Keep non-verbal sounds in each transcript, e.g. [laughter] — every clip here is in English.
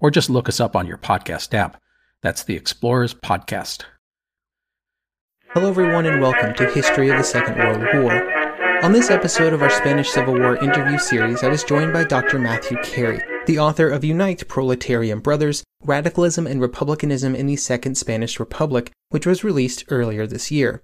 or just look us up on your podcast app. That's the Explorers Podcast. Hello, everyone, and welcome to History of the Second World War. On this episode of our Spanish Civil War interview series, I was joined by Dr. Matthew Kerry, the author of Unite Proletarian Brothers Radicalism and Republicanism in the Second Spanish Republic, which was released earlier this year.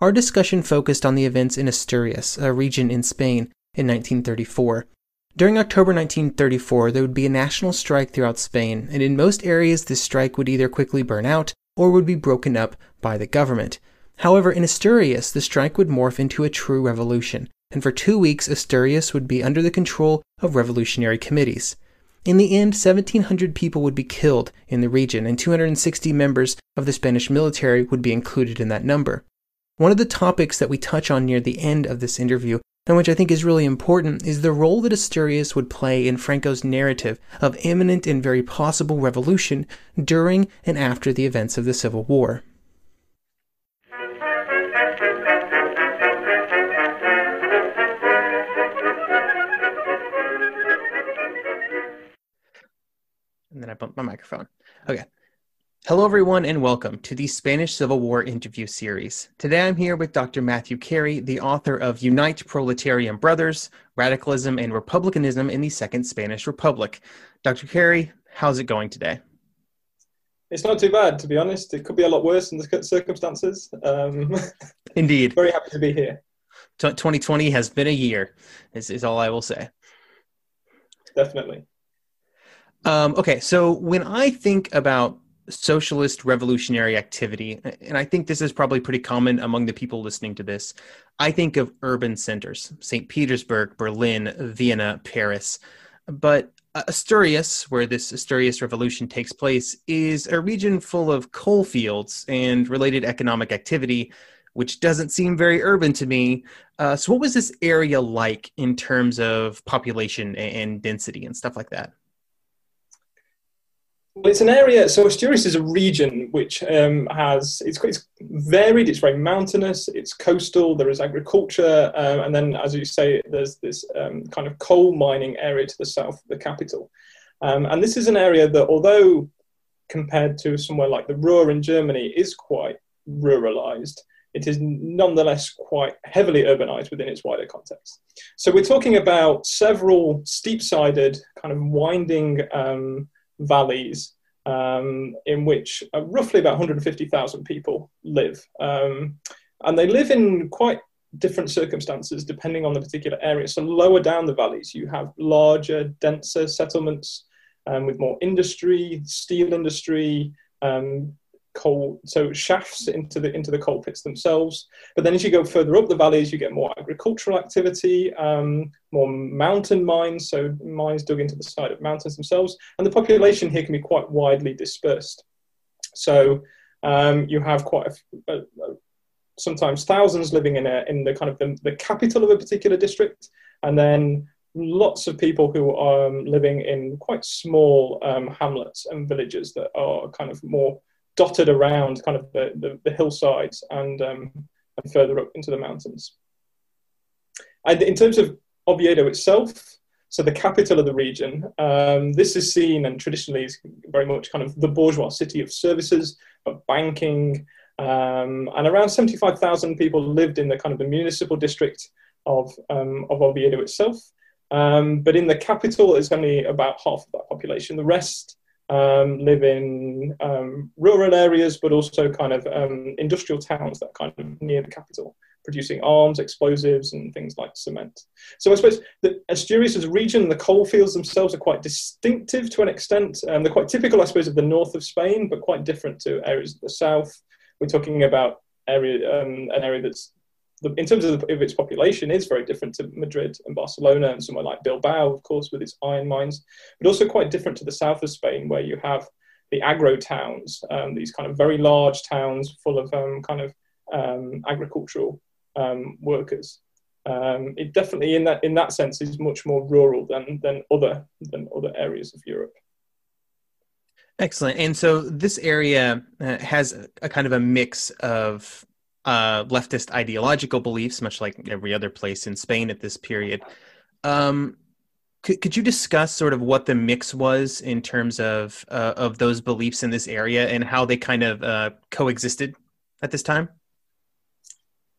Our discussion focused on the events in Asturias, a region in Spain, in 1934. During October 1934, there would be a national strike throughout Spain, and in most areas, this strike would either quickly burn out or would be broken up by the government. However, in Asturias, the strike would morph into a true revolution, and for two weeks, Asturias would be under the control of revolutionary committees. In the end, 1,700 people would be killed in the region, and 260 members of the Spanish military would be included in that number. One of the topics that we touch on near the end of this interview, and which I think is really important, is the role that Asturias would play in Franco's narrative of imminent and very possible revolution during and after the events of the Civil War. And then I bumped my microphone. Okay. Hello, everyone, and welcome to the Spanish Civil War interview series. Today I'm here with Dr. Matthew Kerry, the author of Unite Proletarian Brothers Radicalism and Republicanism in the Second Spanish Republic. Dr. Kerry, how's it going today? It's not too bad, to be honest. It could be a lot worse in the circumstances. Um, [laughs] Indeed. very happy to be here. 2020 has been a year, is, is all I will say. Definitely. Um, okay, so when I think about socialist revolutionary activity, and I think this is probably pretty common among the people listening to this, I think of urban centers St. Petersburg, Berlin, Vienna, Paris. But Asturias, where this Asturias revolution takes place, is a region full of coal fields and related economic activity, which doesn't seem very urban to me. Uh, so, what was this area like in terms of population and density and stuff like that? Well, it's an area. So Asturias is a region which um, has it's, it's varied. It's very mountainous. It's coastal. There is agriculture, um, and then, as you say, there's this um, kind of coal mining area to the south of the capital. Um, and this is an area that, although compared to somewhere like the Ruhr in Germany, is quite ruralized. It is nonetheless quite heavily urbanized within its wider context. So we're talking about several steep-sided, kind of winding um, valleys um, in which uh, roughly about 150,000 people live. Um, and they live in quite different circumstances depending on the particular area. So, lower down the valleys, you have larger, denser settlements um, with more industry, steel industry, um, coal so shafts into the into the coal pits themselves. But then as you go further up the valleys you get more agricultural activity um, more mountain mines so mines dug into the side of mountains themselves. And the population here can be quite widely dispersed. So um, you have quite a, a, a, sometimes thousands living in a, in the kind of the, the capital of a particular district and then lots of people who are um, living in quite small um, hamlets and villages that are kind of more dotted around kind of the, the, the hillsides and, um, and further up into the mountains. And in terms of Oviedo itself, so the capital of the region, um, this is seen and traditionally is very much kind of the bourgeois city of services, of banking, um, and around 75,000 people lived in the kind of the municipal district of, um, of Oviedo itself. Um, but in the capital, it's only about half of that population. The rest um, live in um, rural areas, but also kind of um, industrial towns that kind of near the capital, producing arms, explosives, and things like cement. So I suppose that Asturias as a region, the coal fields themselves are quite distinctive to an extent. Um, they're quite typical, I suppose, of the north of Spain, but quite different to areas of the south. We're talking about area, um, an area that's in terms of, the, of, its population, is very different to Madrid and Barcelona and somewhere like Bilbao, of course, with its iron mines, but also quite different to the south of Spain, where you have the agro towns, um, these kind of very large towns full of um, kind of um, agricultural um, workers. Um, it definitely, in that in that sense, is much more rural than than other than other areas of Europe. Excellent. And so this area uh, has a, kind of a mix of uh, leftist ideological beliefs, much like every other place in Spain at this period. Um, could, could you discuss sort of what the mix was in terms of uh, of those beliefs in this area and how they kind of uh, coexisted at this time?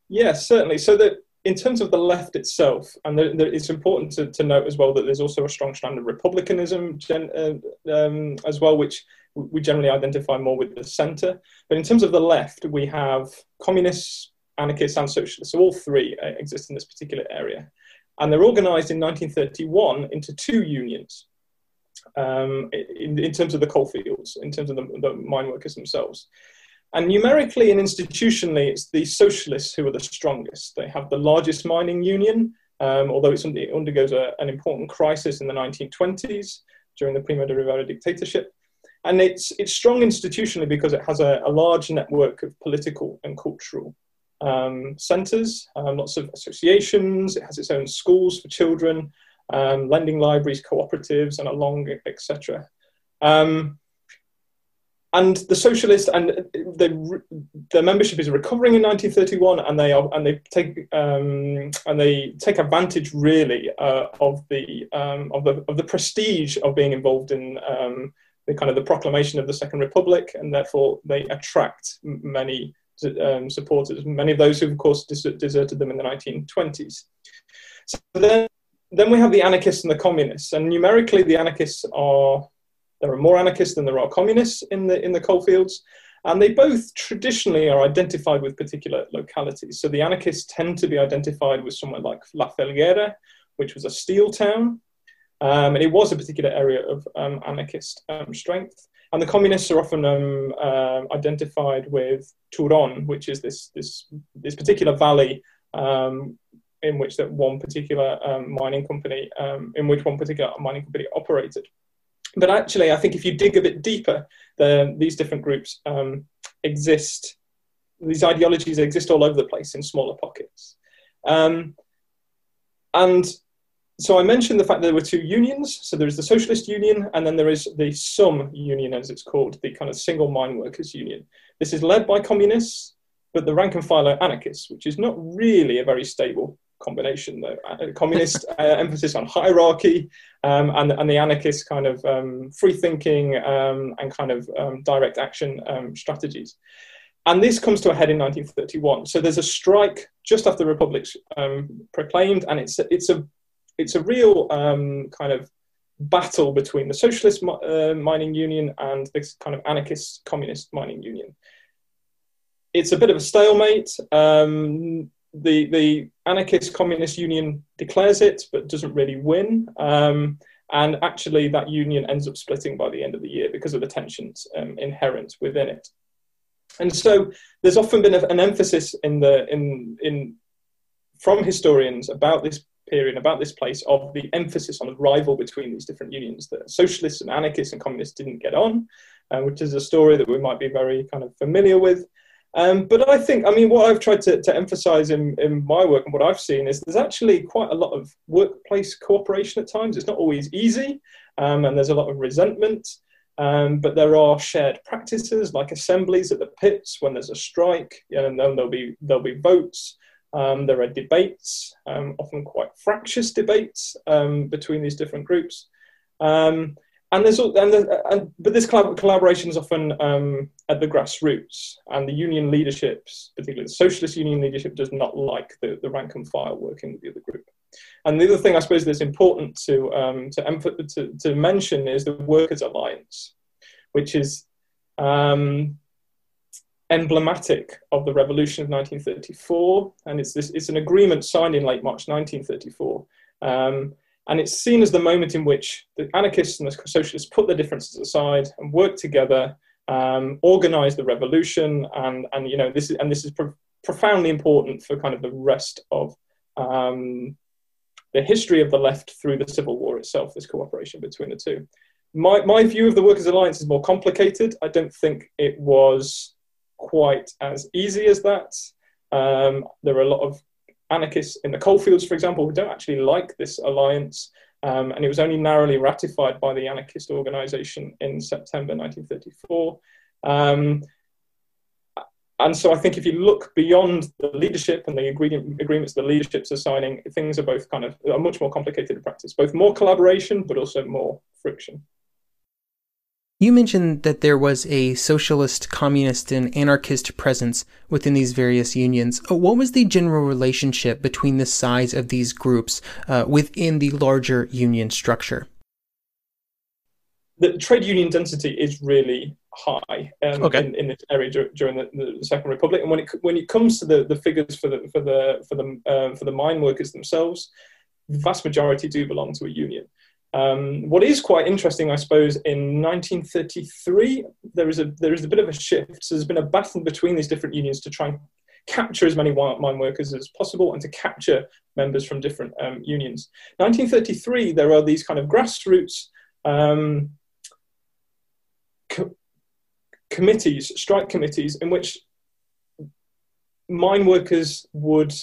Yes, certainly. So that in terms of the left itself, and the, the, it's important to, to, note as well that there's also a strong strand of republicanism gen, uh, um, as well, which we generally identify more with the centre. But in terms of the left, we have communists, anarchists, and socialists. So all three uh, exist in this particular area. And they're organised in 1931 into two unions um, in, in, terms of the coal fields, in terms of the, the mine workers themselves. And numerically and institutionally, it's the socialists who are the strongest. They have the largest mining union, um, although it undergoes a, an important crisis in the 1920s during the Primo de Rivera dictatorship. And it's, it's strong institutionally because it has a, a large network of political and cultural um, centres, um, lots of associations, it has its own schools for children, um, lending libraries, cooperatives, and a long, etc. Um, and the socialist and the, the membership is recovering in 1931 and they are and they take um, and they take advantage really uh, of the um, of the of the prestige of being involved in um, the kind of the proclamation of the Second Republic, and therefore they attract many um, supporters, many of those who, of course, deserted them in the 1920s. So then, then we have the anarchists and the communists, and numerically, the anarchists are there are more anarchists than there are communists in the in the coalfields, and they both traditionally are identified with particular localities. So the anarchists tend to be identified with somewhere like La Felguera, which was a steel town, um, and it was a particular area of um, anarchist um, strength. And the communists are often um, uh, identified with Turon, which is this, this, this particular valley um, in which that one particular mining company, in which one particular mining company operated. But actually, I think if you dig a bit deeper, the, these different groups exist these ideologies exist all over the place in smaller pockets. Um, and so I mentioned the fact that there were two unions. So there is the Socialist Union, and then there is the SUM Union, as it's called, the kind of single mine workers union. This is led by communists, but the rank and file are anarchists, which is not really a very stable combination, though. Uh, communist [laughs] uh, emphasis on hierarchy, um, and, and the anarchist kind of um, free thinking um, and kind of um, direct action um, strategies. And this comes to a head in 1931. So there's a strike just after the Republic's um, proclaimed, and it's it's a it's a real um, kind of battle between the socialist uh, mining union and this kind of anarchist communist mining union. It's a bit of a stalemate. Um, the the anarchist communist union declares it, but doesn't really win. Um, and actually, that union ends up splitting by the end of the year because of the tensions um, inherent within it. And so, there's often been an emphasis in the in in from historians about this about this place of the emphasis on the rival between these different unions that socialists and anarchists and communists didn't get on, uh, which is a story that we might be very kind of familiar with. Um, but I think, I mean, what I've tried to, to emphasize in, in my work and what I've seen is there's actually quite a lot of workplace cooperation at times. It's not always easy, um, and there's a lot of resentment. Um, but there are shared practices like assemblies at the pits when there's a strike, and then there'll be there'll be votes. Um, there are debates, um, often quite fractious debates um, between these different groups. Um, and there's and, the, and but this collaboration is often um, at the grassroots, and the union leaderships, particularly the socialist union leadership, does not like the, the rank and file working with the other group. And the other thing I suppose that's important to um, to, to, to mention is the Workers' Alliance. which is um, emblematic of the revolution of 1934. And it's, this, it's an agreement signed in late March 1934. Um, and it's seen as the moment in which the anarchists and the socialists put their differences aside and work together, um, organize the revolution. And, and, you know, this is, and this is pro- profoundly important for kind of the rest of um, the history of the left through the Civil War itself, this cooperation between the two. My, my view of the Workers' Alliance is more complicated. I don't think it was quite as easy as that. Um, there are a lot of anarchists in the coalfields, for example, who don't actually like this alliance. Um, and it was only narrowly ratified by the anarchist organization in September 1934. Um, and so I think if you look beyond the leadership and the agreements the leaderships are signing, things are both kind of are much more complicated in practice, both more collaboration, but also more friction. You mentioned that there was a socialist, communist, and anarchist presence within these various unions. Uh, what was the general relationship between the size of these groups uh, within the larger union structure? The trade union density is really high um, okay. in, in, this area during the, the, Second Republic. And when it when it comes to the, the figures for the for the for the um, for the mine workers themselves, the vast majority do belong to a union. Um, what is quite interesting, I suppose, in 1933, there is a there is a bit of a shift. So there's been a battle between these different unions to try and capture as many mine workers as possible and to capture members from different um, unions. 1933, there are these kind of grassroots um, co- committees, strike committees, in which mine workers would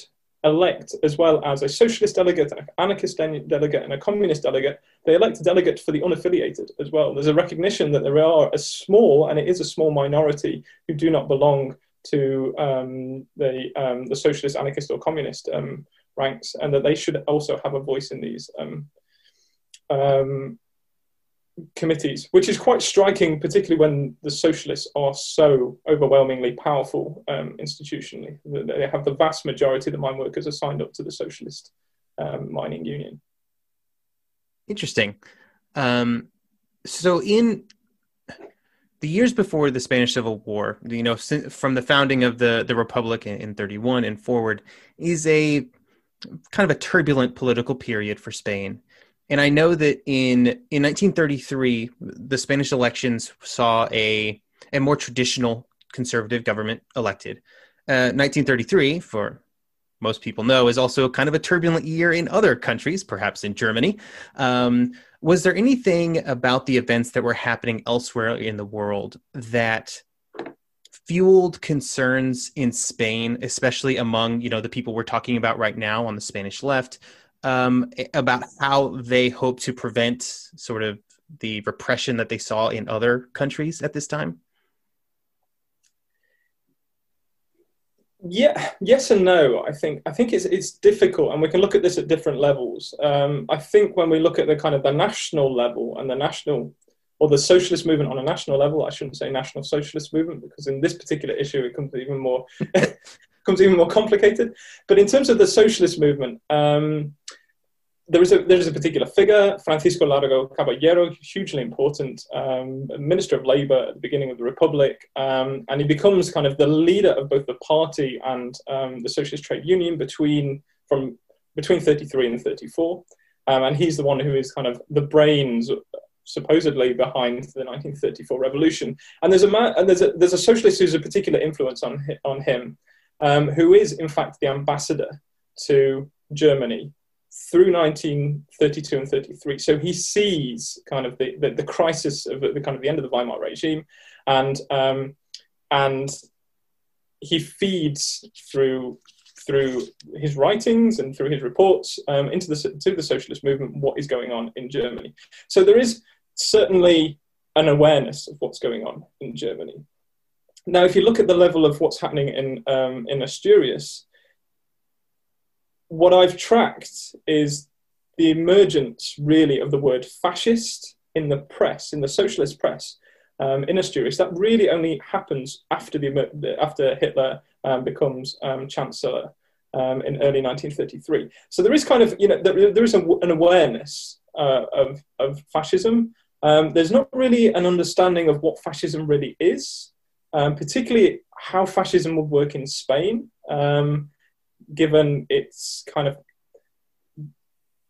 elect, as well as a socialist delegate, an anarchist delegate, and a communist delegate, they elect a delegate for the unaffiliated as well. There's a recognition that there are a small, and it is a small minority, who do not belong to um, the, um, the socialist, anarchist, or communist um, ranks, and that they should also have a voice in these um, um, committees, which is quite striking, particularly when the socialists are so overwhelmingly powerful um, institutionally. They have the vast majority of the mine workers are signed up to the socialist um, mining union. Interesting. Um, so, in the years before the Spanish Civil War, you know, from the founding of the the republic in, in 31 and forward, is a kind of a turbulent political period for Spain. And I know that in in 1933, the Spanish elections saw a a more traditional conservative government elected. Uh, 1933, for most people know, is also kind of a turbulent year in other countries, perhaps in Germany. Um, was there anything about the events that were happening elsewhere in the world that fueled concerns in Spain, especially among you know the people we're talking about right now on the Spanish left, um, about how they hope to prevent sort of the repression that they saw in other countries at this time? Yeah, yes and no. I think I think it's it's difficult, and we can look at this at different levels. Um, I think when we look at the kind of the national level and the national or the socialist movement on a national level, I shouldn't say national socialist movement because in this particular issue it comes even more [laughs] becomes even more complicated. But in terms of the socialist movement, um, there is a there is a particular figure, Francisco Largo Caballero, hugely important um, minister of labor at the beginning of the republic, um, and he becomes kind of the leader of both the party and um, the socialist trade union between from between 33 and 34, um, and he's the one who is kind of the brains supposedly behind the 1934 revolution. And there's a man, and there's a there's a socialist who's a particular influence on on him, um, who is in fact the ambassador to Germany through 1932 and 33. So he sees kind of the, the, the crisis of the, kind of the end of the Weimar regime, and um, and he feeds through through his writings and through his reports um, into the to the socialist movement what is going on in Germany. So there is certainly an awareness of what's going on in Germany. Now, if you look at the level of what's happening in um, in Asturias, what I've tracked is the emergence really of the word fascist in the press, in the socialist press um, in Asturias. That really only happens after the after Hitler um, becomes um, chancellor um, in early 1933. So there is kind of you know there, there is a, an awareness uh, of of fascism, um, there's not really an understanding of what fascism really is, um, particularly how fascism would work in Spain, um, given its kind of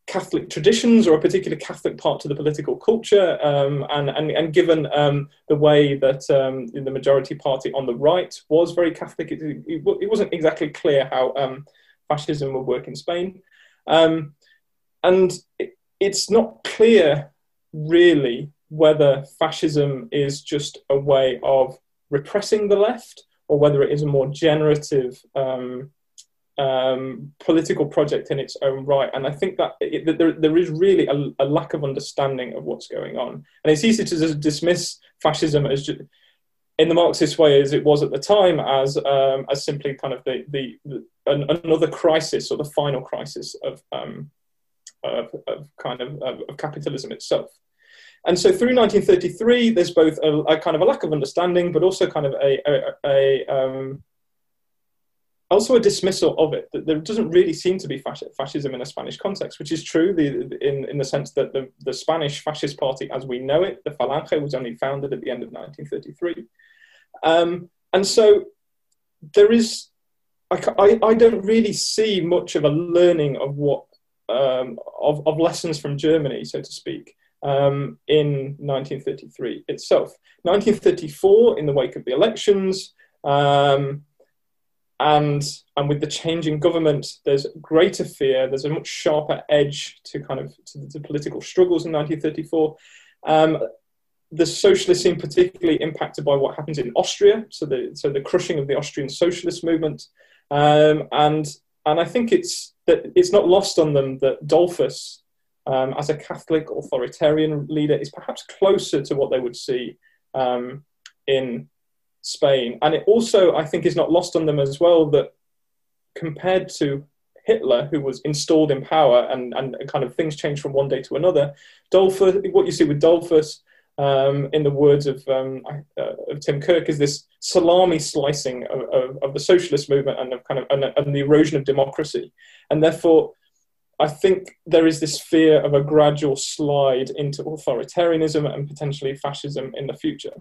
Catholic traditions or a particular Catholic part to the political culture, um, and, and, and given um, the way that um, the majority party on the right was very Catholic, it, it, it wasn't exactly clear how um, fascism would work in Spain. Um, and it, it's not clear, really, whether fascism is just a way of repressing the left or whether it is a more generative um, um, political project in its own right. And I think that, it, that there, there is really a, a, lack of understanding of what's going on. And it's easy to dismiss fascism as in the Marxist way as it was at the time as um, as simply kind of the, the, the an, another crisis or the final crisis of um, of, of, kind of, of, of capitalism itself. And so through 1933, there's both a, a, kind of a lack of understanding, but also kind of a, a, a um, also a dismissal of it that there doesn't really seem to be fascism in a Spanish context, which is true in, in the sense that the, the Spanish fascist party as we know it, the Falange, was only founded at the end of 1933. Um, and so there is, I, I, don't really see much of a learning of what, um, of, of lessons from Germany, so to speak. Um, in 1933 itself. 1934, in the wake of the elections, um, and and with the change in government, there's greater fear. There's a much sharper edge to kind of to the political struggles in 1934. Um, the socialists seem particularly impacted by what happens in Austria, so the so the crushing of the Austrian socialist movement, um, and and I think it's that it's not lost on them that Dollfuss, um, as a Catholic authoritarian leader, is perhaps closer to what they would see um, in Spain. And it also, I think, is not lost on them as well that compared to Hitler, who was installed in power and, and kind of things changed from one day to another, Dollfuss, what you see with Dollfuss, um, in the words of, um, uh, of Tim Kirk, is this salami slicing of, of, of, the socialist movement and of kind of and, and the erosion of democracy. And therefore, I think there is this fear of a gradual slide into authoritarianism and potentially fascism in the future.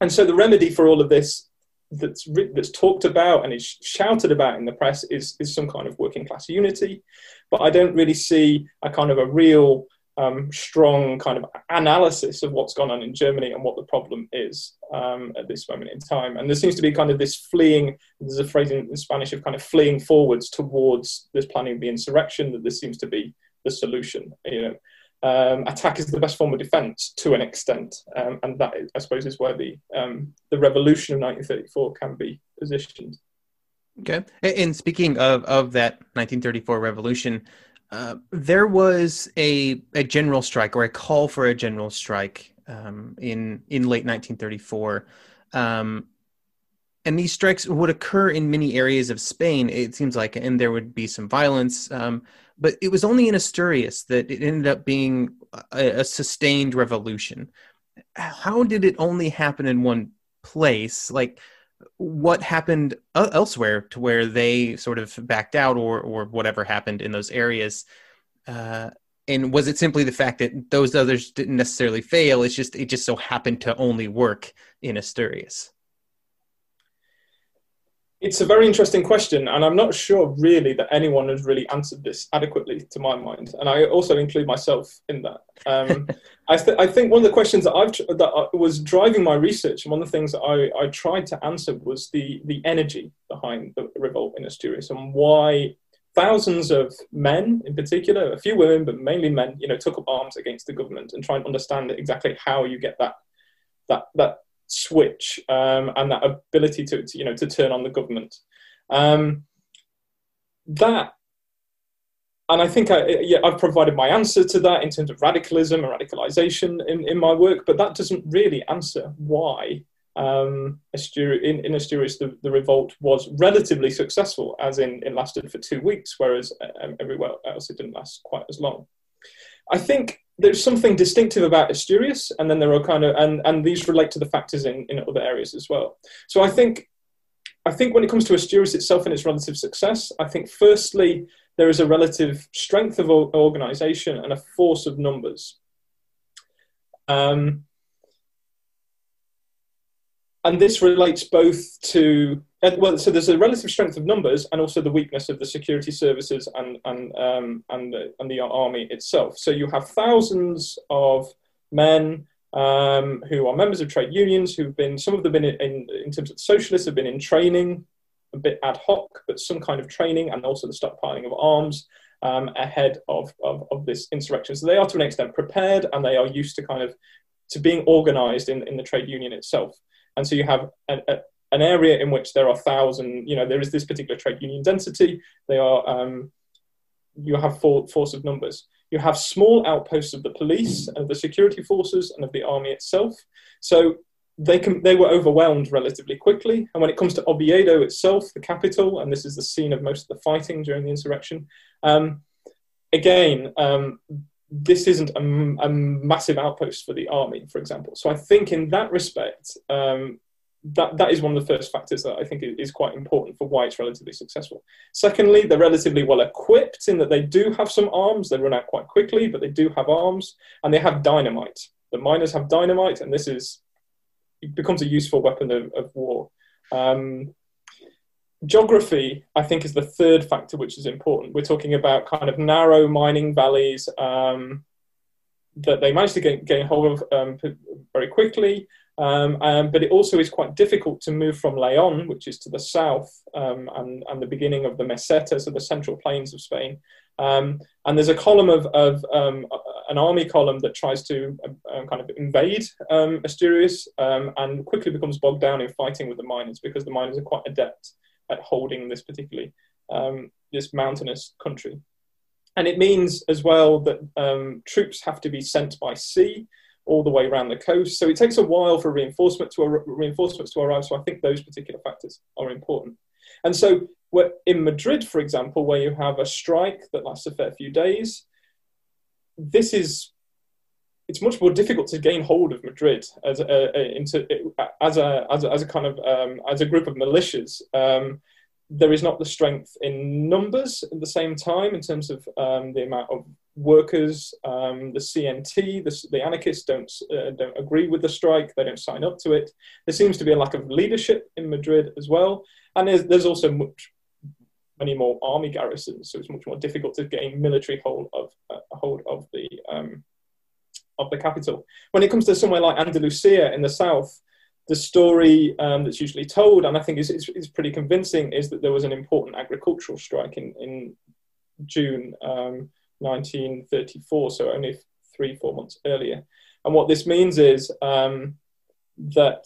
And so the remedy for all of this that's that's talked about and is shouted about in the press is is some kind of working class unity, but I don't really see a kind of a real um, strong kind of analysis of what's gone on in Germany and what the problem is um, at this moment in time. And there seems to be kind of this fleeing. There's a phrase in, in Spanish of kind of fleeing forwards towards this planning of the insurrection. That this seems to be the solution. You know, um, attack is the best form of defense to an extent, um, and that I suppose is where the um, the revolution of 1934 can be positioned. Okay, and speaking of of that 1934 revolution, uh, there was a a general strike or a call for a general strike um, in in late 1934. Um, and these strikes would occur in many areas of Spain, it seems like, and there would be some violence. But it was only in Asturias that it ended up being a, a, sustained revolution. How did it only happen in one place? Like, what happened elsewhere to where they sort of backed out, or or whatever happened in those areas? Uh, and was it simply the fact that those others didn't necessarily fail? It's just it just so happened to only work in Asturias. It's a very interesting question, and I'm not sure really that anyone has really answered this adequately, to my mind. And I also include myself in that. Um, [laughs] I, th- I, think one of the questions that I've that was driving my research, and one of the things that I, I tried to answer was the the energy behind the revolt in Asturias and why thousands of men, in particular, a few women, but mainly men, you know, took up arms against the government and try and understand exactly how you get that that that switch um, and that ability to, to, you know to turn on the government. Um, that and I think I, yeah, I've provided my answer to that in terms of radicalism and radicalization in, in my work, but that doesn't really answer why um, in, in Asturias the, the revolt was relatively successful, as in it lasted for two weeks, whereas um, everywhere else it didn't last quite as long. I think there's something distinctive about Asturias, and then there are kind of and and these relate to the factors in in other areas as well. So I think I think when it comes to Asturias itself and its relative success, I think firstly there is a relative strength of organization and a force of numbers. Um, and this relates both to well, so there's a relative strength of numbers and also the weakness of the security services and and um, and, the, and the army itself. So you have thousands of men um, who are members of trade unions who've been some of them been in, in, in terms of socialists have been in training a bit ad hoc, but some kind of training and also the stockpiling of arms um, ahead of, of, of, this insurrection. So they are to an extent prepared and they are used to kind of to being organized in, in the trade union itself. And so you have an, a, an area in which there are thousand, you know, there is this particular trade union density. They are, um, you have force of numbers. You have small outposts of the police, of the security forces, and of the army itself. So they, can, they were overwhelmed relatively quickly. And when it comes to Oviedo itself, the capital, and this is the scene of most of the fighting during the insurrection, um, again, um, this isn't a, a, massive outpost for the army, for example. So I think in that respect, um, that, that is one of the first factors that I think is quite important for why it's relatively successful. Secondly, they're relatively well equipped in that they do have some arms. They run out quite quickly, but they do have arms and they have dynamite. The miners have dynamite, and this is becomes a useful weapon of, of war. Um, geography, I think, is the third factor which is important. We're talking about kind of narrow mining valleys um, that they managed to gain, gain hold of um, very quickly. Um, um, but it also is quite difficult to move from Leon, which is to the south um, and, and, the beginning of the Meseta, so the central plains of Spain. Um, and there's a column of, of um, an army column that tries to um, kind of invade Asturias and quickly becomes bogged down in fighting with the miners because the miners are quite adept at holding this particularly this mountainous country. And it means as well that troops have to be sent by sea all the way around the coast. So it takes a while for reinforcement to reinforcements to arrive. So I think those particular factors are important. And so in Madrid, for example, where you have a strike that lasts a fair few days, this is it's much more difficult to gain hold of Madrid as a, into, as a, as a, as a kind of um, as a group of militias. Um, there is not the strength in numbers at the same time in terms of um, the amount of workers, um, the CNT, the, the anarchists don't, uh, don't agree with the strike, they don't sign up to it. There seems to be a lack of leadership in Madrid as well. And there's, there's also much, many more army garrisons, so it's much more difficult to gain military hold of, uh, hold of, the, um, of the capital. When it comes to somewhere like Andalusia in the south, the story um, that's usually told, and I think is, is, is, pretty convincing, is that there was an important agricultural strike in, in June um, 1934, so only three, four months earlier. And what this means is um, that,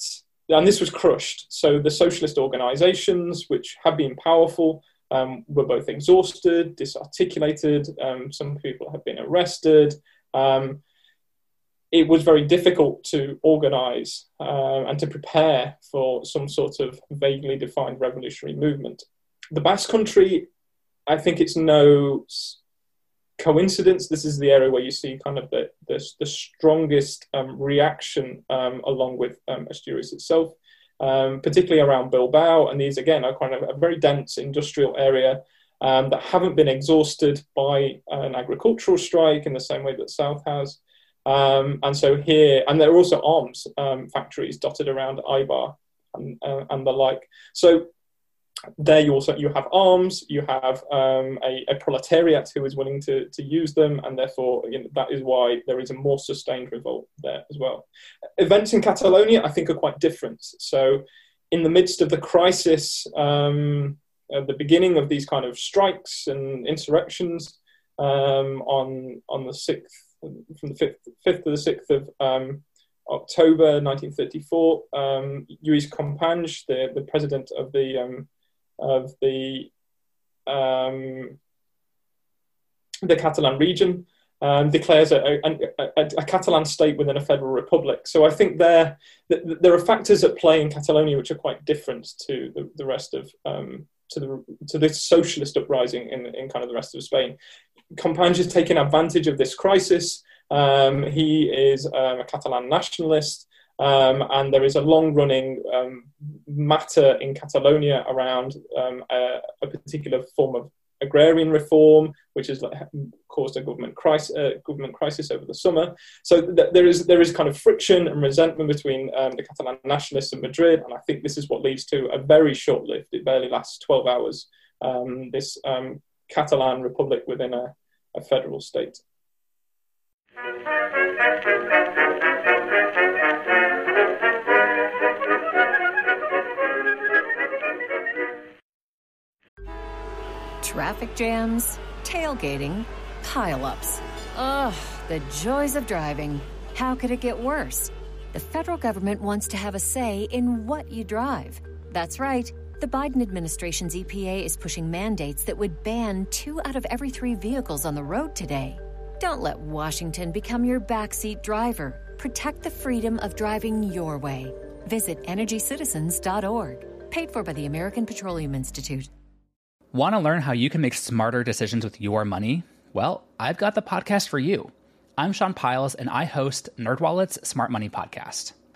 and this was crushed, so the socialist organizations, which had been powerful, um, were both exhausted, disarticulated, um, some people have been arrested um, it was very difficult to organize uh, and to prepare for some sort of vaguely defined revolutionary movement. The Basque Country, I think it's no coincidence. This is the area where you see kind of the, the, the strongest um, reaction um, along with um, Asturias itself, um, particularly around Bilbao. And these, again, are kind of a very dense industrial area um, that haven't been exhausted by an agricultural strike in the same way that South has. Um, and so here, and there are also arms um, factories dotted around Eibar and, uh, and, the like. So there you also you have arms, you have um, a, a, proletariat who is willing to, to use them, and therefore you know, that is why there is a more sustained revolt there as well. Events in Catalonia, I think, are quite different. So in the midst of the crisis, um, at the beginning of these kind of strikes and insurrections um, on on the sixth from the 5th, 5th to the 6th of um, October 1934, um, Lluís Companys, the, the president of the um, of the um, the Catalan region, um, declares a, a, a, a, Catalan state within a federal republic. So I think there there are factors at play in Catalonia which are quite different to the, the rest of um, to the to this socialist uprising in, in kind of the rest of Spain. Companys is taking advantage of this crisis. Um, he is um, a Catalan nationalist, um, and there is a long running um, matter in Catalonia around um, a, a, particular form of agrarian reform, which has caused a government crisis, uh, government crisis over the summer. So th- there is there is kind of friction and resentment between the Catalan nationalists and Madrid, and I think this is what leads to a very short-lived. It barely lasts 12 hours. Um, this um, Catalan republic within a, a federal state. Traffic jams, tailgating, pileups. Ugh, the joys of driving. How could it get worse? The federal government wants to have a say in what you drive. That's right. The Biden administration's EPA is pushing mandates that would ban two out of every three vehicles on the road today. Don't let Washington become your backseat driver. Protect the freedom of driving your way. Visit EnergyCitizens.org. Paid for by the American Petroleum Institute. Want to learn how you can make smarter decisions with your money? Well, I've got the podcast for you. I'm Sean Pyles, and I host NerdWallet's Smart Money Podcast.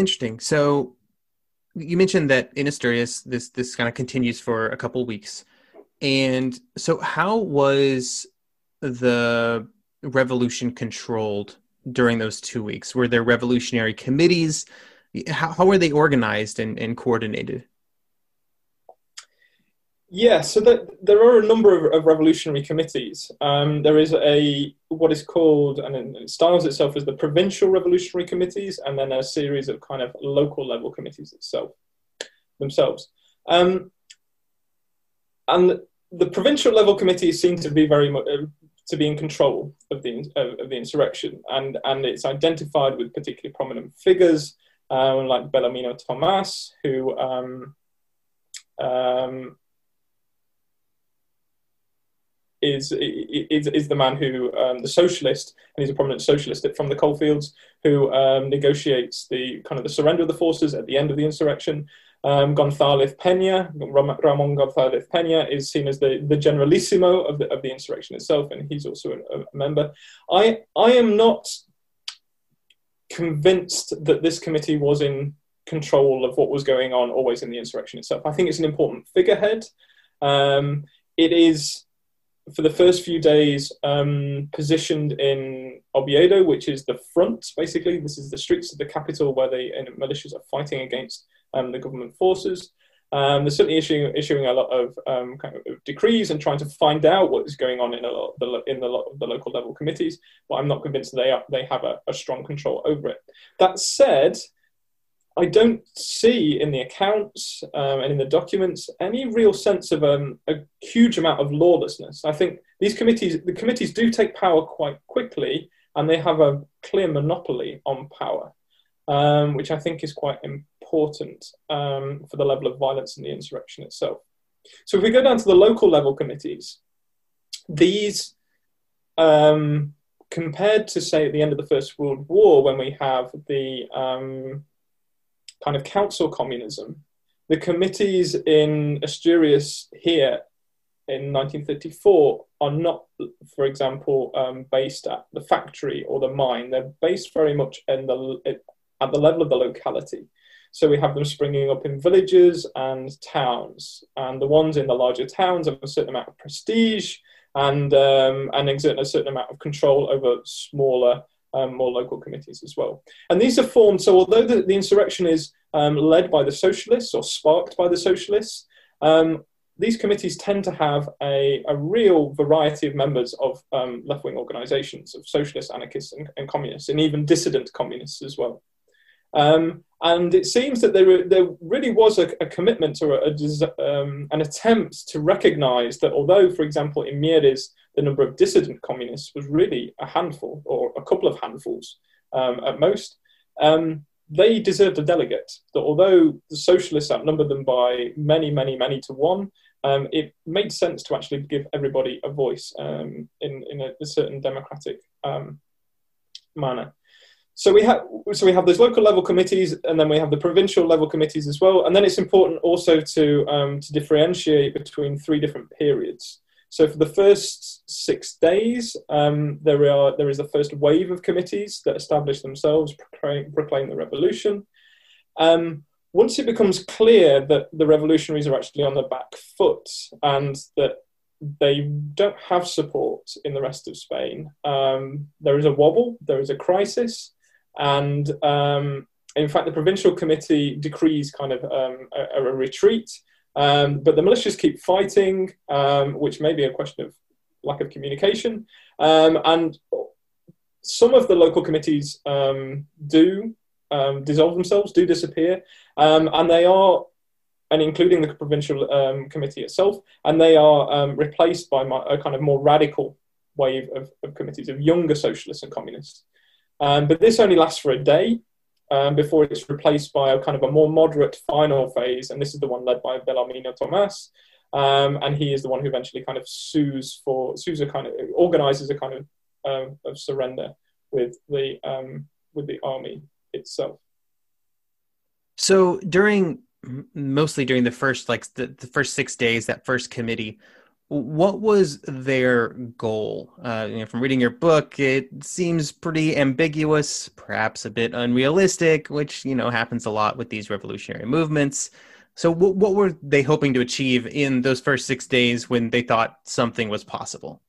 Interesting. So you mentioned that in Asturias, this this kind of continues for a couple weeks, and so how was the revolution controlled during those two weeks? Were there revolutionary committees? How, how were they organized and, and coordinated? Yeah, so the, there are a number of, of revolutionary committees. Um, there is a what is called, and it styles itself as the provincial revolutionary committees, and then a series of kind of local level committees itself themselves. Um, and the provincial level committees seem to be very much to be in control of the of the insurrection, and and it's identified with particularly prominent figures um, like Belarmino Tomás, who um, um, is, is is the man who um, the socialist, and he's a prominent socialist from the coalfields, who um, negotiates the kind of the surrender of the forces at the end of the insurrection. Um, González Peña, Ramon González Peña, is seen as the, the generalissimo of the, of the insurrection itself, and he's also a, a member. I, I am not convinced that this committee was in control of what was going on always in the insurrection itself. I think it's an important figurehead. Um, it is, for the first few days, um, positioned in Oviedo, which is the front, basically. This is the streets of the capital where the militias are fighting against um, the government forces. Um, they're certainly issuing, issuing a lot of um, kind of decrees and trying to find out what is going on in a lot the, in the, the local level committees, but I'm not convinced they are, they have a, a strong control over it. That said, I don't see in the accounts um, and in the documents any real sense of um, a huge amount of lawlessness. I think these committees, the committees do take power quite quickly, and they have a clear monopoly on power, um, which I think is quite important um, for the level of violence in the insurrection itself. So if we go down to the local level committees, these, um, compared to say at the end of the First World War, when we have the um, kind of council communism, the committees in Asturias here in 1934 are not, for example, um, based at the factory or the mine. They're based very much in the, at the level of the locality. So we have them springing up in villages and towns, and the ones in the larger towns have a certain amount of prestige and um, and exert a certain amount of control over smaller, um, more local committees as well. And these are formed. So although the, the insurrection is um, led by the socialists or sparked by the socialists, um, these committees tend to have a, a real variety of members of um, left wing organizations, of socialists, anarchists, and, and, communists, and even dissident communists as well. Um, and it seems that there, there really was a, a commitment or a, um, an attempt to recognize that although, for example, in Mieres, the number of dissident communists was really a handful or a couple of handfuls um, at most, um, they deserved a delegate. That although the socialists outnumbered them by many, many, many to one, um, it made sense to actually give everybody a voice um, in, in a, a certain democratic um, manner. So we have so we have those local level committees, and then we have the provincial level committees as well. And then it's important also to um, to differentiate between three different periods. So for the first six days, um, there are there is the first wave of committees that establish themselves, proclaim, proclaim the revolution. Um, once it becomes clear that the revolutionaries are actually on the back foot and that they don't have support in the rest of Spain, um, there is a wobble, there is a crisis, and um, in fact, the provincial committee decrees kind of um, a, a, retreat. Um, but the militias keep fighting, um, which may be a question of lack of communication. Um, and some of the local committees do dissolve themselves, do disappear, and they are and including the provincial um, committee itself, and they are um, replaced by my, a kind of more radical wave of, of, committees of younger socialists and communists. Um, but this only lasts for a day um, before it's replaced by a kind of a more moderate final phase, and this is the one led by Belarmino Tomás, um, and he is the one who eventually kind of sues for sues a kind of organizes a kind of um, of surrender with the um, with the army itself. So during mostly during the first like the, the first six days, that first committee, what was their goal? Uh, you know, from reading your book, it seems pretty ambiguous, perhaps a bit unrealistic, which you know happens a lot with these revolutionary movements. So, w- what were they hoping to achieve in those first six days when they thought something was possible?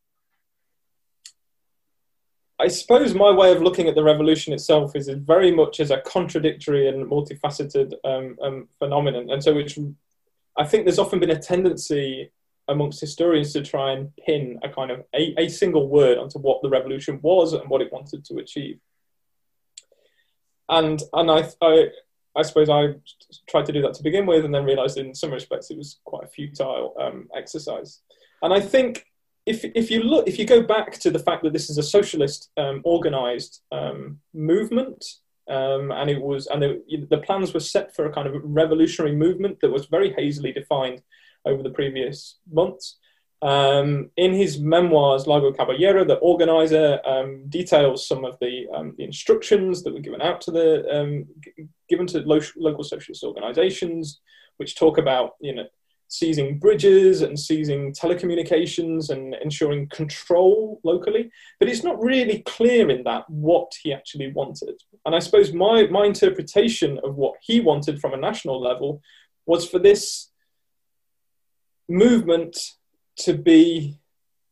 I suppose my way of looking at the revolution itself is very much as a contradictory and multifaceted um, um, phenomenon, and so which I think there's often been a tendency amongst historians to try and pin a kind of a, a single word onto what the revolution was and what it wanted to achieve. And and I, I I suppose I tried to do that to begin with, and then realised in some respects it was quite a futile um, exercise. And I think if if you look, if you go back to the fact that this is a socialist um, organised um, movement, um, and it was and it, the plans were set for a kind of revolutionary movement that was very hazily defined over the previous months. Um, in his memoirs, Largo Caballero, the organizer, um, details some of the, um, the, instructions that were given out to the um, g- given to lo- local socialist organizations, which talk about you know seizing bridges and seizing telecommunications and ensuring control locally. But it's not really clear in that what he actually wanted. And I suppose my my interpretation of what he wanted from a national level was for this movement to be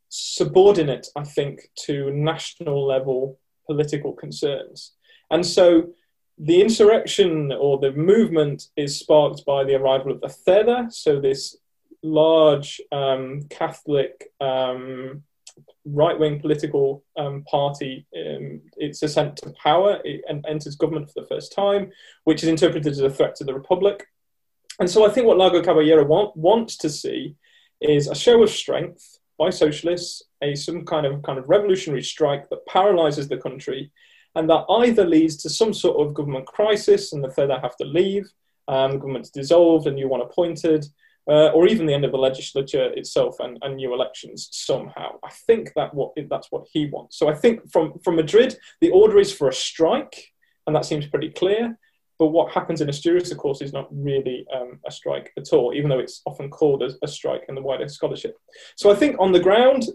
subordinate, I think, to national level political concerns. And so the insurrection or the movement is sparked by the arrival of the Ceda, so this large um, Catholic um, right wing political um, party. Um, its ascent to power, it enters government for the first time, which is interpreted as a threat to the Republic. And so I think what Largo Caballero want, wants to see is a show of strength by socialists, a some kind of kind of revolutionary strike that paralyzes the country, and that either leads to some sort of government crisis and the Ceda have to leave, um, government's dissolved, a new one appointed, uh, or even the end of the legislature itself and, and, new elections somehow. I think that what that's what he wants. So I think from from Madrid, the order is for a strike, and that seems pretty clear. But what happens in Asturias, of course, is not really um, a strike at all, even though it's often called a, a strike in the wider scholarship. So I think on the ground,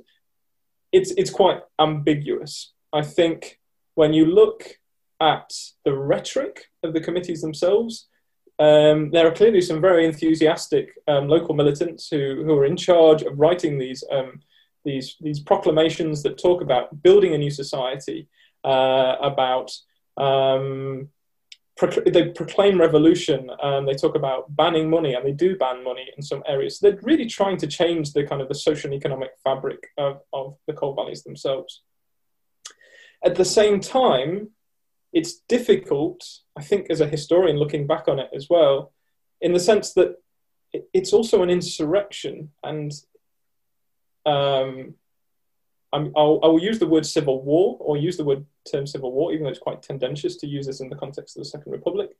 it's, it's quite ambiguous. I think when you look at the rhetoric of the committees themselves, um, there are clearly some very enthusiastic um, local militants who, who are in charge of writing these, um, these, these proclamations that talk about building a new society, uh, about they proclaim revolution and they talk about banning money and they do ban money in some areas. So they're really trying to change the kind of the social and economic fabric of, of the coal valleys themselves. At the same time, it's difficult, I think, as a historian looking back on it as well, in the sense that it's also an insurrection and um, I'll, I will use the word civil war or use the word term civil war, even though it's quite tendentious to use this in the context of the Second Republic.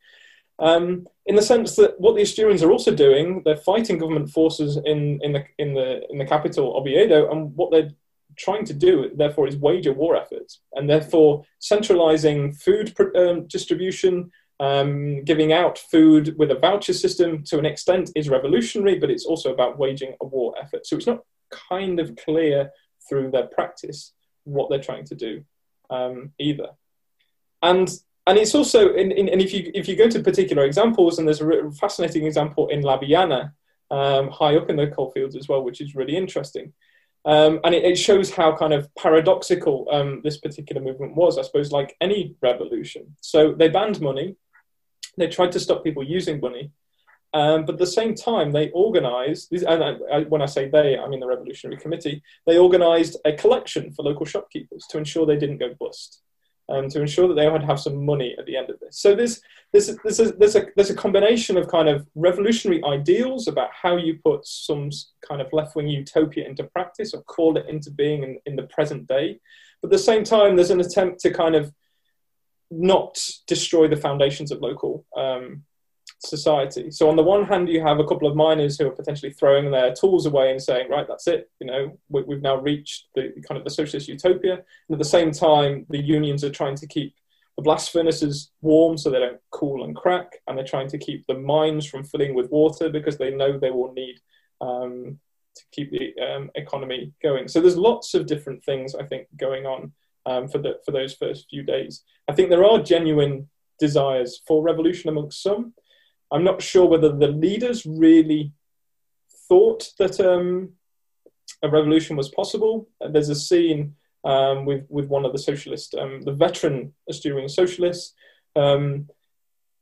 Um, in the sense that what the Asturians are also doing, they're fighting government forces in, in, the, in, the, in the capital, Oviedo, and what they're trying to do, therefore, is wage a war effort, and therefore centralizing food um, distribution, um, giving out food with a voucher system to an extent is revolutionary, but it's also about waging a war effort. So it's not kind of clear through their practice what they're trying to do um, either. And and it's also in, in, and if you if you go to particular examples, and there's a fascinating example in Laviana, um, high up in the coalfields as well, which is really interesting. Um, and it, it, shows how kind of paradoxical um, this particular movement was, I suppose, like any revolution. So they banned money, they tried to stop people using money, um, but at the same time, they organised, and I, I, when I say they, I mean the Revolutionary Committee, they organised a collection for local shopkeepers to ensure they didn't go bust, and to ensure that they would have some money at the end of this. So there's, there's, there's, a, there's, a, there's a combination of kind of revolutionary ideals about how you put some kind of left wing utopia into practice or call it into being in, in the present day. But at the same time, there's an attempt to kind of not destroy the foundations of local um, society. So on the one hand, you have a couple of miners who are potentially throwing their tools away and saying, right, that's it. You know, we, have now reached the kind of the socialist utopia. And at the same time, the unions are trying to keep the blast furnaces warm so they don't cool and crack, and they're trying to keep the mines from filling with water because they know they will need um, to keep the um, economy going. So there's lots of different things I think going on um, for the for those first few days. I think there are genuine desires for revolution amongst some. I'm not sure whether the leaders really thought that um, a revolution was possible. There's a scene um, with with one of the socialist, um, the veteran Asturian socialists, um,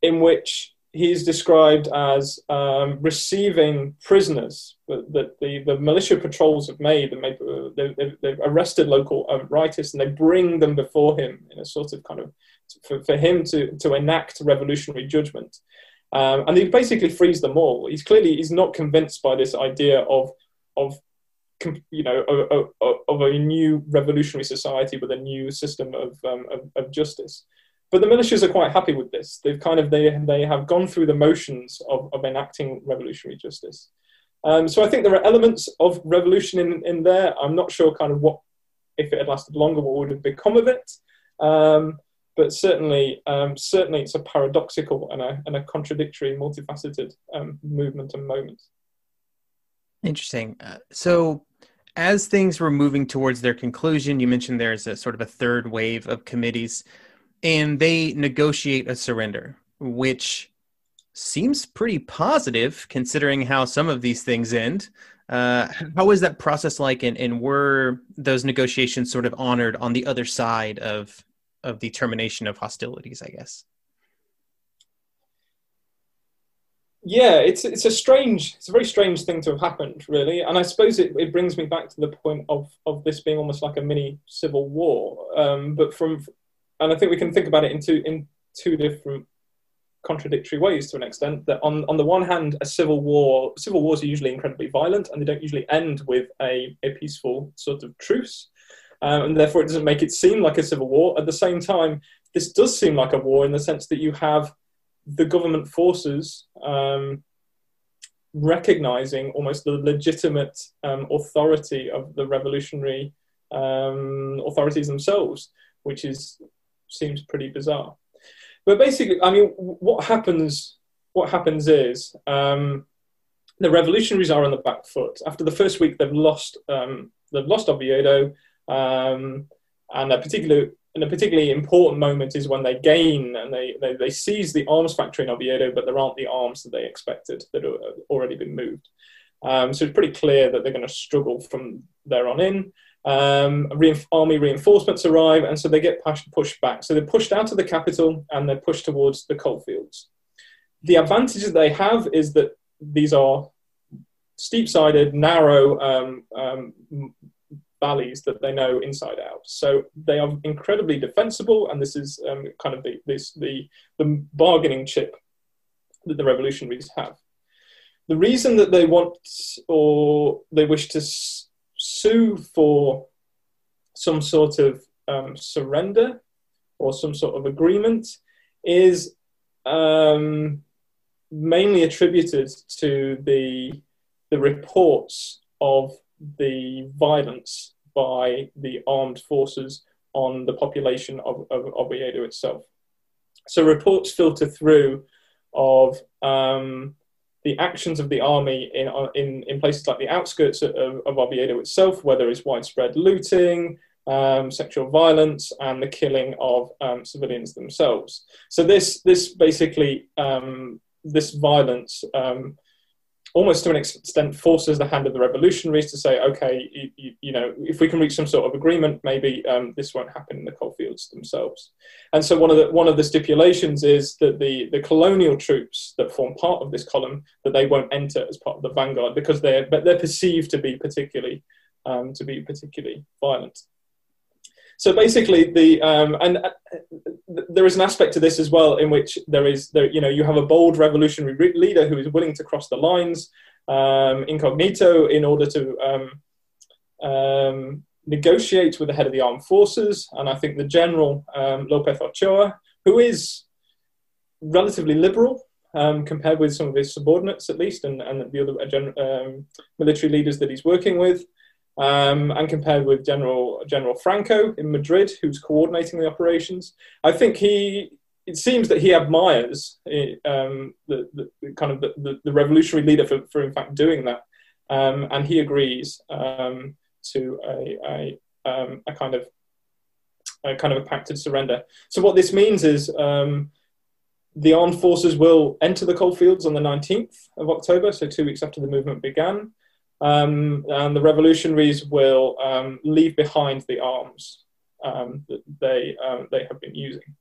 in which he is described as um, receiving prisoners that the, the militia patrols have made, uh, they've, they've, arrested local um, rightists and they bring them before him in a sort of kind of for, for him to, to enact revolutionary judgment. Um, and he basically frees them all. He's clearly he's not convinced by this idea of of you know of, of, of a new revolutionary society with a new system of, um, of, of justice. But the militias are quite happy with this. They've kind of they they have gone through the motions of, of enacting revolutionary justice. Um, so I think there are elements of revolution in, in there. I'm not sure kind of what if it had lasted longer, what would have become of it. Um, but certainly, um, certainly, it's a paradoxical and a, and a contradictory, multifaceted um, movement and moment. Interesting. Uh, so, as things were moving towards their conclusion, you mentioned there's a sort of a third wave of committees, and they negotiate a surrender, which seems pretty positive considering how some of these things end. Uh, how was that process like, and, and were those negotiations sort of honored on the other side of of the termination of hostilities, I guess. Yeah, it's it's a strange, it's a very strange thing to have happened, really, and I suppose it, it brings me back to the point of of this being almost like a mini civil war. Um, but from, and I think we can think about it in two in two different contradictory ways to an extent. That on on the one hand, a civil war, civil wars are usually incredibly violent, and they don't usually end with a a peaceful sort of truce um, and therefore it doesn't make it seem like a civil war. At the same time, this does seem like a war in the sense that you have the government forces um, recognizing almost the legitimate um, authority of the revolutionary um, authorities themselves, which is seems pretty bizarre. But basically, I mean, what happens? What happens is um, the revolutionaries are on the back foot. After the first week, they've lost. Um, they've lost Oviedo. Um, and a particular and a particularly important moment is when they gain and they, they, they seize the arms factory in Oviedo, but there aren't the arms that they expected that have already been moved. Um, so it's pretty clear that they're going to struggle from there on in. Um, army reinforcements arrive, and so they get pushed back. So they're pushed out of the capital and they're pushed towards the coalfields. The advantage that they have is that these are steep-sided, narrow um, um, valleys that they know inside out. So they are incredibly defensible, and this is um, kind of the, this, the, the bargaining chip that the revolutionaries have. The reason that they want or they wish to sue for some sort of um, surrender or some sort of agreement is um, mainly attributed to the the reports of the violence by the armed forces on the population of, of Oviedo itself. So reports filter through of um, the actions of the army in, in, in places like the outskirts of, of Oviedo itself, where there is widespread looting, um, sexual violence, and the killing of um, civilians themselves. So this this basically um, this violence um, almost to an extent forces the hand of the revolutionaries to say, okay, you, you, you know, if we can reach some sort of agreement, maybe um, this won't happen in the coalfields themselves. And so one of the one of the stipulations is that the the colonial troops that form part of this column that they won't enter as part of the vanguard because they're but they're perceived to be particularly um, to be particularly violent. So basically, the um, and uh, there is an aspect to this as well in which there is there you know you have a bold revolutionary re- leader who is willing to cross the lines um, incognito in order to um, um, negotiate with the head of the armed forces, and I think the general um, Lopez Ochoa, who is relatively liberal um, compared with some of his subordinates at least, and, and the other uh, military leaders that he's working with um, and compared with General General Franco in Madrid, who's coordinating the operations. I think he. It seems that he admires eh, um, the, the, kind of the, the, revolutionary leader for, for in fact doing that, um, and he agrees um, to a, a, um, a, kind of a kind of a pacted surrender. So what this means is um, the armed forces will enter the coalfields on the 19th of October, so two weeks after the movement began. Um, and the revolutionaries will um, leave behind the arms um, that they, um, they have been using.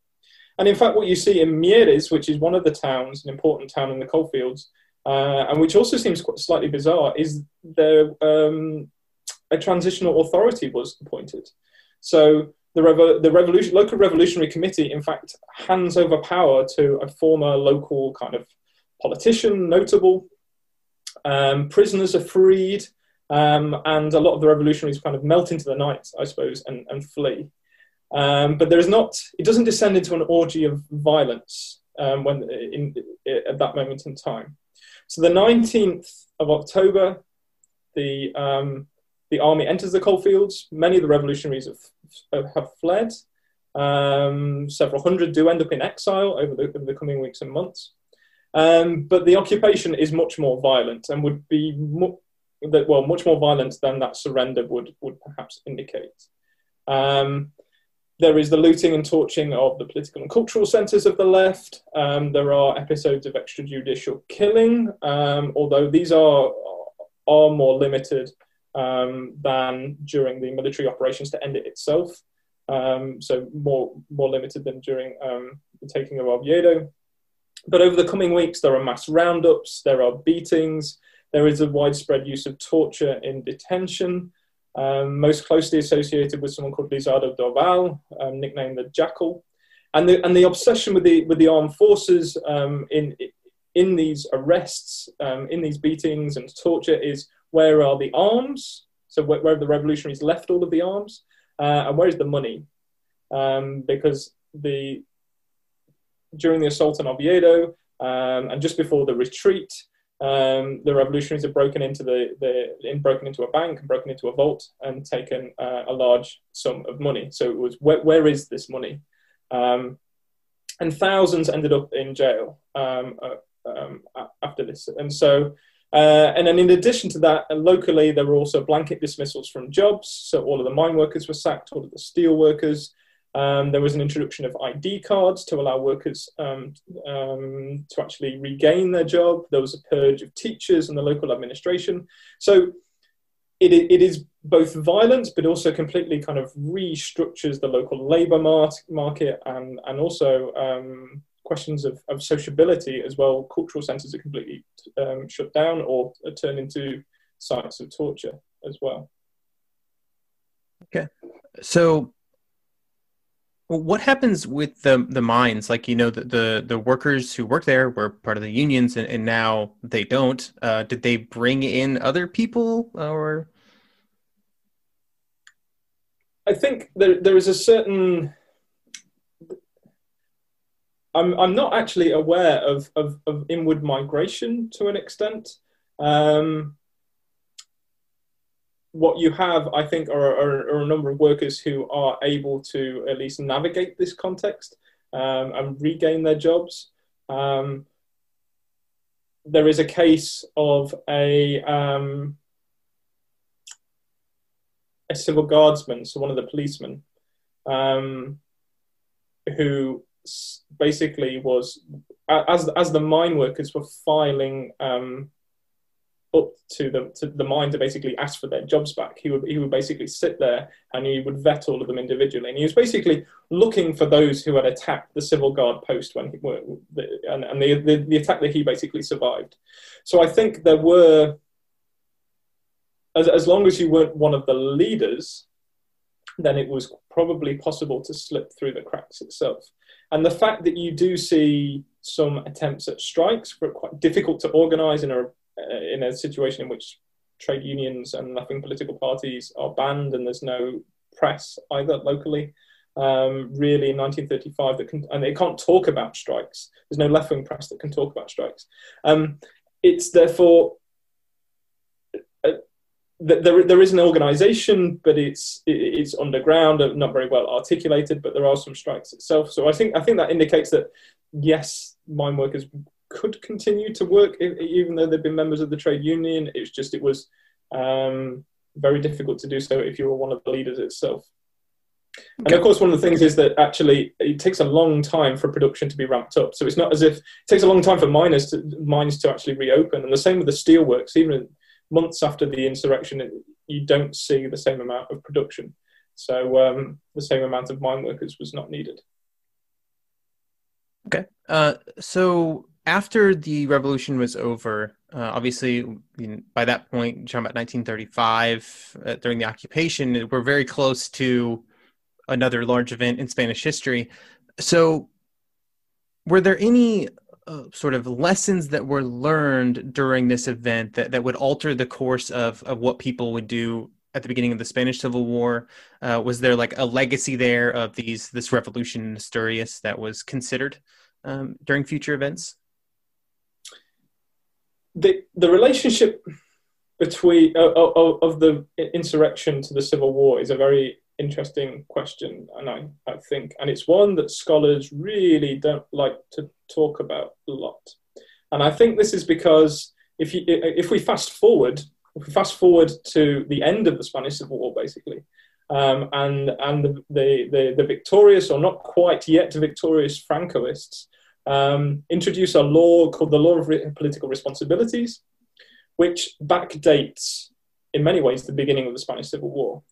And in fact, what you see in Mieres, which is one of the towns, an important town in the coalfields, uh, and which also seems quite slightly bizarre, is there um, a transitional authority was appointed. So the, revo- the revolution, local revolutionary committee, in fact, hands over power to a former local kind of politician, notable, um, prisoners are freed, um, and a lot of the revolutionaries kind of melt into the night, I suppose, and, and flee. Um, but there is not; it doesn't descend into an orgy of violence um, when in, in, at that moment in time. So the 19th of October, the um, the army enters the coalfields. Many of the revolutionaries have, have fled. Um, several hundred do end up in exile over the, over the coming weeks and months. Um, but the occupation is much more violent and would be well much more violent than that surrender would would perhaps indicate. Um, there is the looting and torching of the political and cultural centres of the left. Um, there are episodes of extrajudicial killing, um, although these are are more limited um, than during the military operations to end it itself. Um, so more more limited than during the taking of Oviedo. But over the coming weeks, there are mass roundups, there are beatings, there is a widespread use of torture in detention, um, most closely associated with someone called Lisardo Doval, um, nicknamed the Jackal. And the, and the obsession with the, with the armed forces um, in, in these arrests, um, in these beatings and torture is where are the arms? So where, where have the revolutionaries left all of the arms? Uh, and where is the money? Um, because the, during the assault on Oviedo um, and just before the retreat, um, the revolutionaries had broken into the, the in, broken into a bank and broken into a vault and taken uh, a large sum of money. So it was where, where is this money? Um, and thousands ended up in jail um, uh, um, after this. And so, uh, and then in addition to that, locally there were also blanket dismissals from jobs. So all of the mine workers were sacked, all of the steel workers. Um, there was an introduction of ID cards to allow workers um, um, to actually regain their job. There was a purge of teachers and the local administration. So it, it is both violent, but also completely kind of restructures the local labour mar- market and, and also um, questions of, of sociability as well. Cultural centres are completely um, shut down or turned into sites of torture as well. Okay. So what happens with the the mines? Like you know, the the, the workers who work there were part of the unions, and, and now they don't. Uh, did they bring in other people, or? I think there there is a certain. I'm I'm not actually aware of of, of inward migration to an extent. Um, what you have, I think, are, are, are, a number of workers who are able to at least navigate this context um, and regain their jobs. Um, there is a case of a um, a civil guardsman, so one of the policemen, um, who basically was as as the mine workers were filing um, up to the to the mine to basically ask for their jobs back. He would he would basically sit there and he would vet all of them individually, and he was basically looking for those who had attacked the civil guard post when he and, and the, the, the attack that he basically survived. So I think there were as as long as you weren't one of the leaders, then it was probably possible to slip through the cracks itself. And the fact that you do see some attempts at strikes were quite difficult to organise in a in a situation in which trade unions and left-wing political parties are banned and there's no press either locally. Um, really, in 1935, that can, and they can't talk about strikes. There's no left-wing press that can talk about strikes. Um, it's therefore uh, there, there is an organisation, but it's it's underground, not very well articulated. But there are some strikes itself. So I think I think that indicates that yes, mine workers could continue to work even though they've been members of the trade union. It's just it was um, very difficult to do so if you were one of the leaders itself. Okay. And of course, one of the things is that actually it takes a long time for production to be ramped up. So it's not as if it takes a long time for miners to mines to actually reopen. And the same with the steelworks. Even months after the insurrection, you don't see the same amount of production. So um, the same amount of mine workers was not needed. Okay. Uh, so after the revolution was over, uh, obviously by that point, talking about 1935 uh, during the occupation, we're very close to another large event in Spanish history. So, were there any uh, sort of lessons that were learned during this event that, that would alter the course of, of what people would do at the beginning of the Spanish Civil War? Uh, was there like a legacy there of these this revolution in Asturias that was considered um, during future events? The the relationship between uh, of the insurrection to the civil war is a very interesting question, and I, I think, and it's one that scholars really don't like to talk about a lot. And I think this is because if you if we fast forward, if we fast forward to the end of the Spanish Civil War, basically, um, and and the, the, the the victorious or not quite yet victorious Francoists um, introduce a law called the Law of Re- Political Responsibilities, which backdates, in many ways, the beginning of the Spanish Civil War.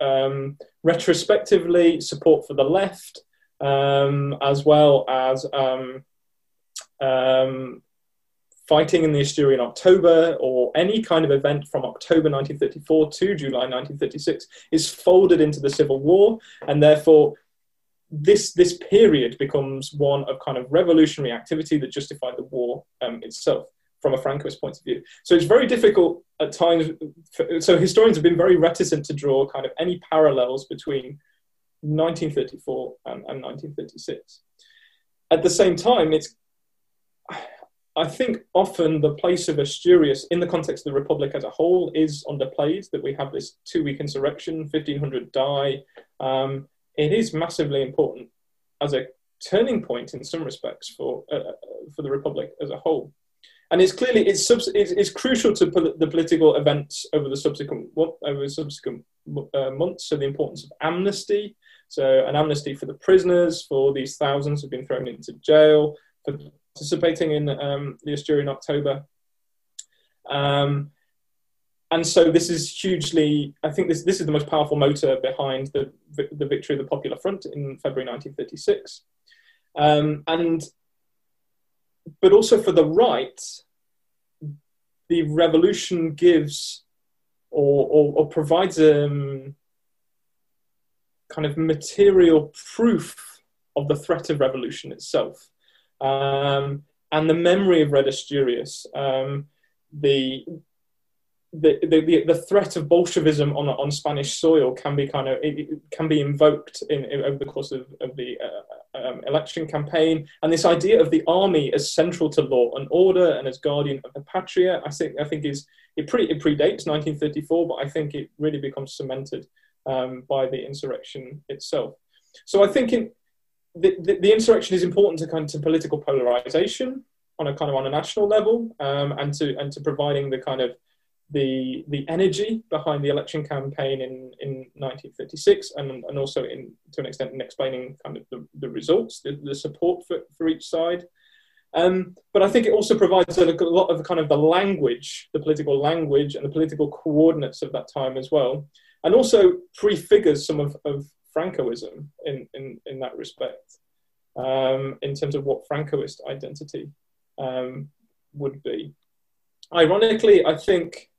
Um, retrospectively, support for the left, um, as well as um, um, fighting in the Asturian October or any kind of event from October 1934 to July 1936 is folded into the Civil War, and therefore this this period becomes one of kind of revolutionary activity that justified the war um, itself from a Francoist point of view. So it's very difficult at times. For, so historians have been very reticent to draw kind of any parallels between 1934 and, and 1936. At the same time, it's I think often the place of Asturias in the context of the Republic as a whole is underplayed. That we have this two-week insurrection, 1500 die. Um, it is massively important as a turning point in some respects for uh, uh, for the republic as a whole. And it's clearly it's, it's, it's crucial to pol- the political events over the subsequent over subsequent uh, months. So the importance of amnesty, so an amnesty for the prisoners, for these thousands who've been thrown into jail for participating in um, the Asturian October. Um, and so this is hugely. I think this this is the most powerful motor behind the the victory of the Popular Front in February 1936, um, and but also for the right, the revolution gives or, or, or provides um, kind of material proof of the threat of revolution itself. Um, and the memory of Red Asturias, um, the, the, the, the, threat of Bolshevism on, on Spanish soil can be kind of it, can be invoked in, in, over the course of, of the uh, um, election campaign, and this idea of the army as central to law and order and as guardian of the patria, I think I think is it, pre, it predates 1934, but I think it really becomes cemented um, by the insurrection itself. So I think in, the, the, the, insurrection is important to kind of to political polarization on a kind of on a national level, um, and to and to providing the kind of the the energy behind the election campaign in, in 1936 and, and also in to an extent in explaining kind of the, the results the, the support for, for each side um, but I think it also provides a, a lot of kind of the language the political language and the political coordinates of that time as well and also prefigures some of, of Francoism in, in, in that respect, um, in terms of what Francoist identity um, would be. Ironically, I think,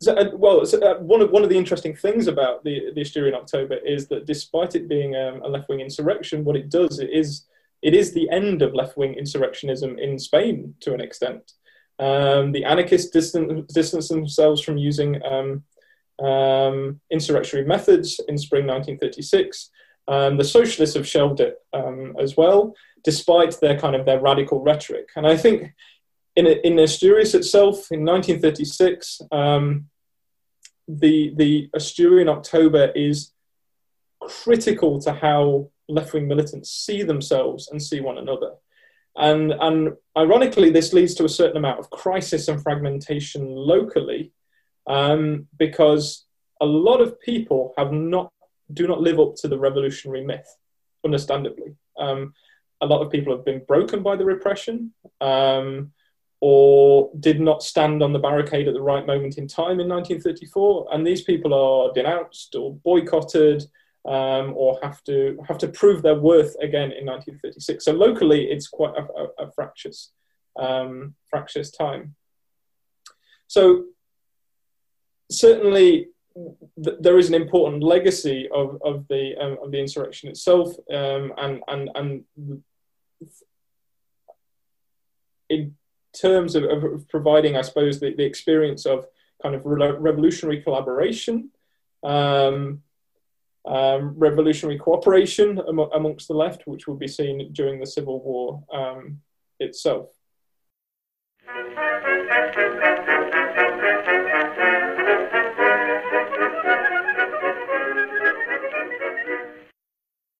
so, well, so, uh, one, of, one of the interesting things about the, the Asturian October is that despite it being um, a left wing insurrection, what it does it is it is the end of left wing insurrectionism in Spain to an extent. Um, the anarchists distance, distance themselves from using um, um, insurrectionary methods in spring 1936. Um, the socialists have shelved it um, as well, despite their kind of their radical rhetoric. And I think in, in Asturias itself, in 1936, um, the the Asturian October is critical to how left-wing militants see themselves and see one another. And, and ironically, this leads to a certain amount of crisis and fragmentation locally, um, because a lot of people have not do not live up to the revolutionary myth, understandably. Um, a lot of people have been broken by the repression um, or did not stand on the barricade at the right moment in time in 1934. And these people are denounced or boycotted um, or have to have to prove their worth again in 1936. So locally, it's quite a, a, a fractious, um, fractious time. So certainly th- there is an important legacy of, of the um, of the insurrection itself, um, and and and in terms of, of providing, I suppose, the, the experience of kind of re- revolutionary collaboration, um, um, revolutionary cooperation am- amongst the left, which will be seen during the Civil War um, itself.